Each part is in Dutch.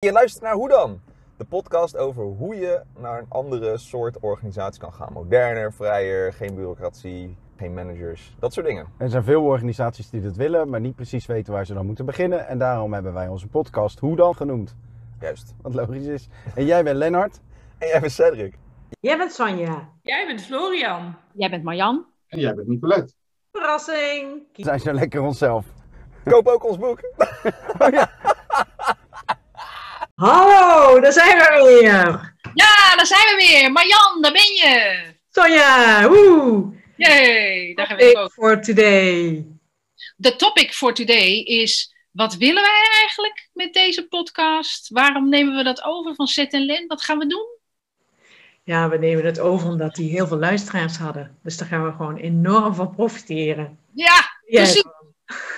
Je luistert naar Hoe dan? De podcast over hoe je naar een andere soort organisatie kan gaan. Moderner, vrijer, geen bureaucratie, geen managers, dat soort dingen. Er zijn veel organisaties die dat willen, maar niet precies weten waar ze dan moeten beginnen. En daarom hebben wij onze podcast Hoe dan genoemd. Juist. Wat logisch is. En jij bent Lennart. En jij bent Cedric. Jij bent Sonja. Jij bent Florian. Jij bent Marjan. En jij bent Nicolette. Verrassing. We zijn zo lekker onszelf. Koop ook ons boek. Hallo, daar zijn we weer. Ja, daar zijn we weer. Marjan, daar ben je. Sonja, woe. Yay, daar gaan we ook. for today. De topic for today is, wat willen wij eigenlijk met deze podcast? Waarom nemen we dat over van Zet en Len? Wat gaan we doen? Ja, we nemen het over omdat die heel veel luisteraars hadden. Dus daar gaan we gewoon enorm van profiteren. Ja, precies.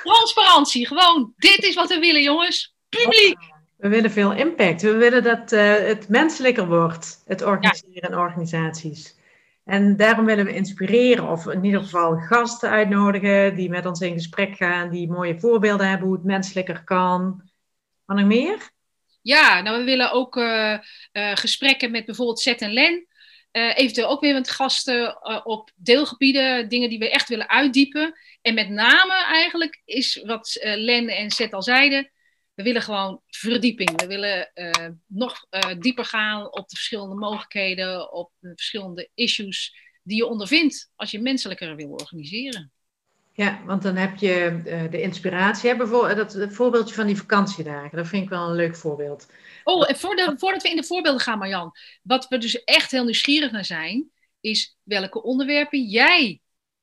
Transparantie, gewoon. Dit is wat we willen, jongens. Publiek. We willen veel impact. We willen dat eh, het menselijker wordt, het organiseren in organisaties. En daarom willen we inspireren, of in ieder geval gasten uitnodigen die met ons in gesprek gaan, die mooie voorbeelden hebben hoe het menselijker kan. Wat nog meer? Ja, nou we willen ook eh, eh, gesprekken met bijvoorbeeld Zet en Len. Eventueel ook weer met gasten op deelgebieden, dingen die we echt willen uitdiepen. En met name eigenlijk is wat Len en Zet al zeiden, we willen gewoon verdieping. We willen eh, nog eh, dieper gaan op de verschillende mogelijkheden, op de verschillende issues die je ondervindt als je menselijker wil organiseren. Ja, want dan heb je eh, de inspiratie. Hè? Bijvoorbeeld, dat het voorbeeldje van die vakantiedagen, dat vind ik wel een leuk voorbeeld. Oh, en voordat we in de voorbeelden gaan, Marjan. Wat we dus echt heel nieuwsgierig naar zijn, is welke onderwerpen jij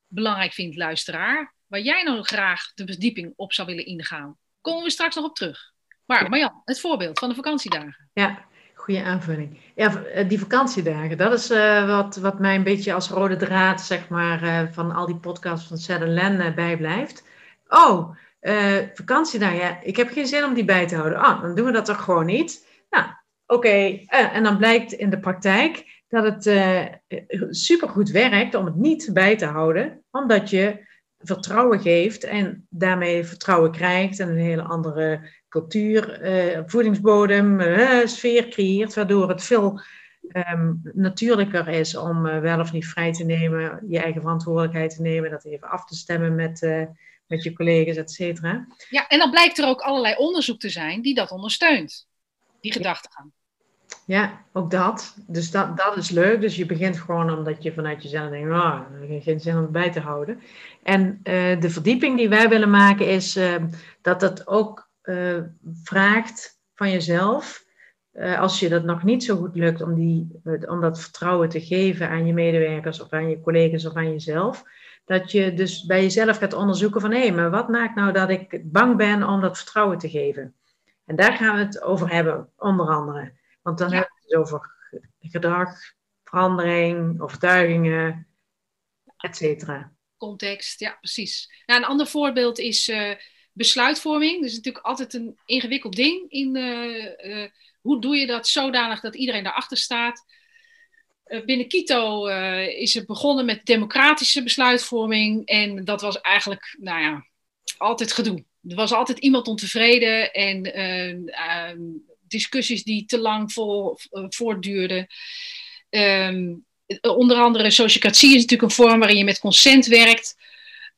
belangrijk vindt, luisteraar. Waar jij nou graag de verdieping op zou willen ingaan. Komen we straks nog op terug. Maar Marjan, het voorbeeld van de vakantiedagen. Ja, goede aanvulling. Ja, eh, die vakantiedagen, dat is eh, wat, wat mij een beetje als rode draad, zeg maar, eh, van al die podcasts van en Len bijblijft. Oh, vakantiedagen, ja, ik heb geen zin om die bij te houden. Oh, dan doen we dat toch gewoon niet. Nou, oké. en dan blijkt in de praktijk dat het supergoed werkt om het niet bij te houden, omdat je vertrouwen geeft en daarmee vertrouwen krijgt en een hele andere cultuur, eh, voedingsbodem, eh, sfeer creëert, waardoor het veel ehm, natuurlijker is om eh, wel of niet vrij te nemen, je eigen verantwoordelijkheid te nemen, dat even af te stemmen met, met je collega's, et cetera. Ja, en dan blijkt er ook allerlei onderzoek te zijn die dat ondersteunt. Die gedachtegang. Ja, ook dat. Dus dat, dat is leuk. Dus je begint gewoon omdat je vanuit jezelf denkt, oh, ik geen zin om het bij te houden. En eh, de verdieping die wij willen maken is eh, dat het ook eh, vraagt van jezelf, als je dat nog niet zo goed lukt, om, die, om dat vertrouwen te geven aan je medewerkers of aan je collega's of aan jezelf. Dat je dus bij jezelf gaat onderzoeken van, hé, maar wat maakt nou dat ik bang ben om dat vertrouwen te geven? En daar gaan we het over hebben, onder andere. Want dan Ja. hebben we het over gedrag, verandering, overtuigingen, et cetera. Context, ja, precies. Nou, een ander voorbeeld is eh, besluitvorming. Dat is natuurlijk altijd een ingewikkeld ding. In, eh, eh, hoe doe je dat zodanig dat iedereen daarachter staat? Binnen Quito is het begonnen met democratische besluitvorming. En dat was eigenlijk, nou ja, altijd gedoe. Er was altijd iemand ontevreden en discussies die te lang vol, eh, voortduurden. Ehm, onder andere sociocratie is natuurlijk een vorm waarin je met consent werkt.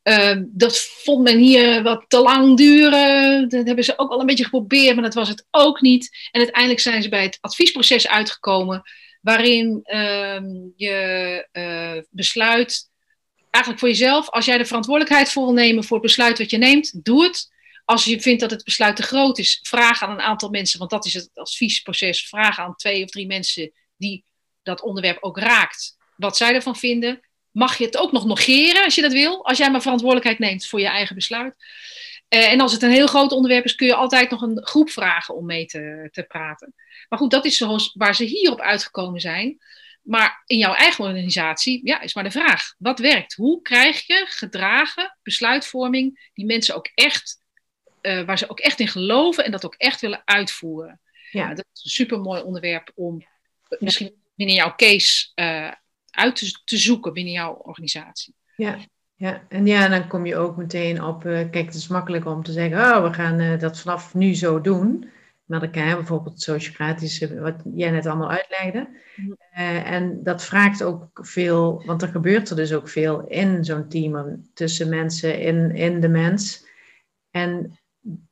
Ehm, dat vond men hier wat te lang duren. Dat hebben ze ook al een beetje geprobeerd, maar dat was het ook niet. En uiteindelijk zijn ze bij het adviesproces uitgekomen, waarin ehm, je eh, besluit, eigenlijk voor jezelf, als jij de verantwoordelijkheid voor wil nemen voor het besluit wat je neemt, doe het. Als je vindt dat het besluit te groot is, vraag aan een aantal mensen, want dat is het adviesproces. Vraag aan twee of drie mensen die dat onderwerp ook raakt, wat zij ervan vinden. Mag je het ook nog negeren als je dat wil, als jij maar verantwoordelijkheid neemt voor je eigen besluit. Eh, en als het een heel groot onderwerp is, kun je altijd nog een groep vragen om mee te, te praten. Maar goed, dat is zoals waar ze hierop uitgekomen zijn. Maar in jouw eigen organisatie, ja, is maar de vraag: wat werkt? Hoe krijg je gedragen besluitvorming die mensen ook echt, eh, waar ze ook echt in geloven en dat ook echt willen uitvoeren? Ja. Ja, dat is een super mooi onderwerp om eh, misschien binnen jouw case eh, uit te, te zoeken binnen jouw organisatie. Ja, ja. en ja, dan kom je ook meteen op, kijk, het is makkelijk om te zeggen, oh, we gaan dat vanaf nu zo doen. met elkaar, bijvoorbeeld het sociocratische, wat jij net allemaal uitlegde. Mhm. Eh, en dat vraagt ook veel, want er gebeurt er dus ook veel in zo'n team, tussen mensen, in, in de mens. En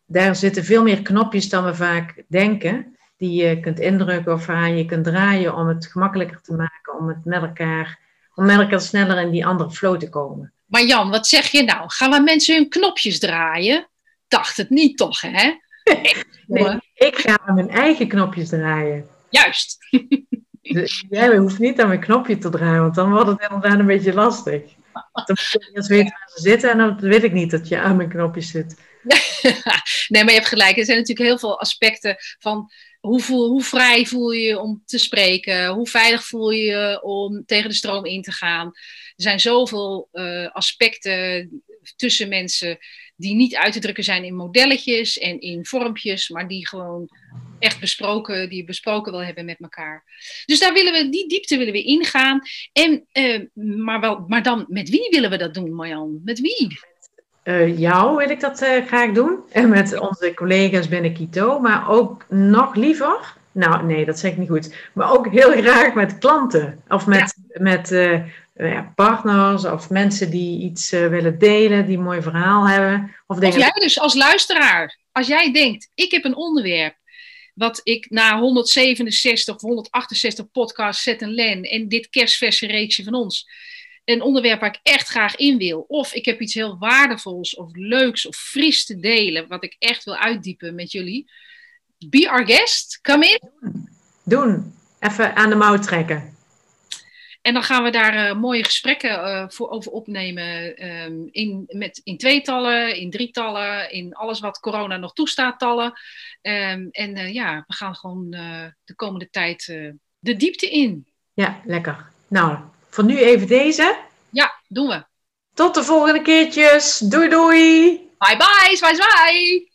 daar zitten veel meer knopjes dan we vaak denken, die je kunt indrukken of aan je kunt draaien om het gemakkelijker te maken, om het met elkaar, om met elkaar sneller in die andere flow te komen. Maar Jan, wat zeg je nou? Gaan we mensen hun knopjes draaien? Dacht het niet toch, hè? Nee, ik ga aan mijn eigen knopjes draaien. Juist. Dus jij hoeft niet aan mijn knopje te draaien, want dan wordt het inderdaad een beetje lastig. Dan moet ik eerst weten waar ze zitten en dan weet ik niet dat je aan mijn knopjes zit. nee, maar je hebt gelijk. Er zijn natuurlijk heel veel aspecten van hoe, voel, hoe vrij voel je om te spreken? Hoe veilig voel je om tegen de stroom in te gaan? Er zijn zoveel uh, aspecten tussen mensen die niet uit te drukken zijn in modelletjes en in vormpjes, maar die gewoon echt besproken, die besproken wil hebben met elkaar. Dus daar willen we, die diepte willen we ingaan. En, uh, maar, wel, maar dan, met wie willen we dat doen, Marjan? Met wie? Uh, jou wil ik dat uh, graag doen. En met onze collega's binnen Kito. Maar ook nog liever. Nou, nee, dat zeg ik niet goed. Maar ook heel graag met klanten. Of met, ja. met uh, ja, partners. Of mensen die iets willen delen. Die een mooi verhaal hebben. Of, of jij dus als luisteraar. Als jij denkt, ik heb een onderwerp. Wat ik na 167 of 168 podcasts zet en len. En dit kerstverse reeksje van ons een onderwerp waar ik echt graag in wil. Of ik heb iets heel waardevols of leuks of fris te delen, wat ik echt wil uitdiepen met jullie. Be our guest, come in. Doen, even aan de mouw trekken. En dan gaan we daar uh, mooie gesprekken uh, voor over opnemen. Um, in, met, in tweetallen, in drietallen, in alles wat corona nog toestaat tallen. Um, en uh, ja, we gaan gewoon de komende tijd de diepte in. Ja, lekker. Nou, voor nu even deze. Ja, doen we. Tot de volgende keertjes. Doei doei. Bye bye, zwaai zwaai.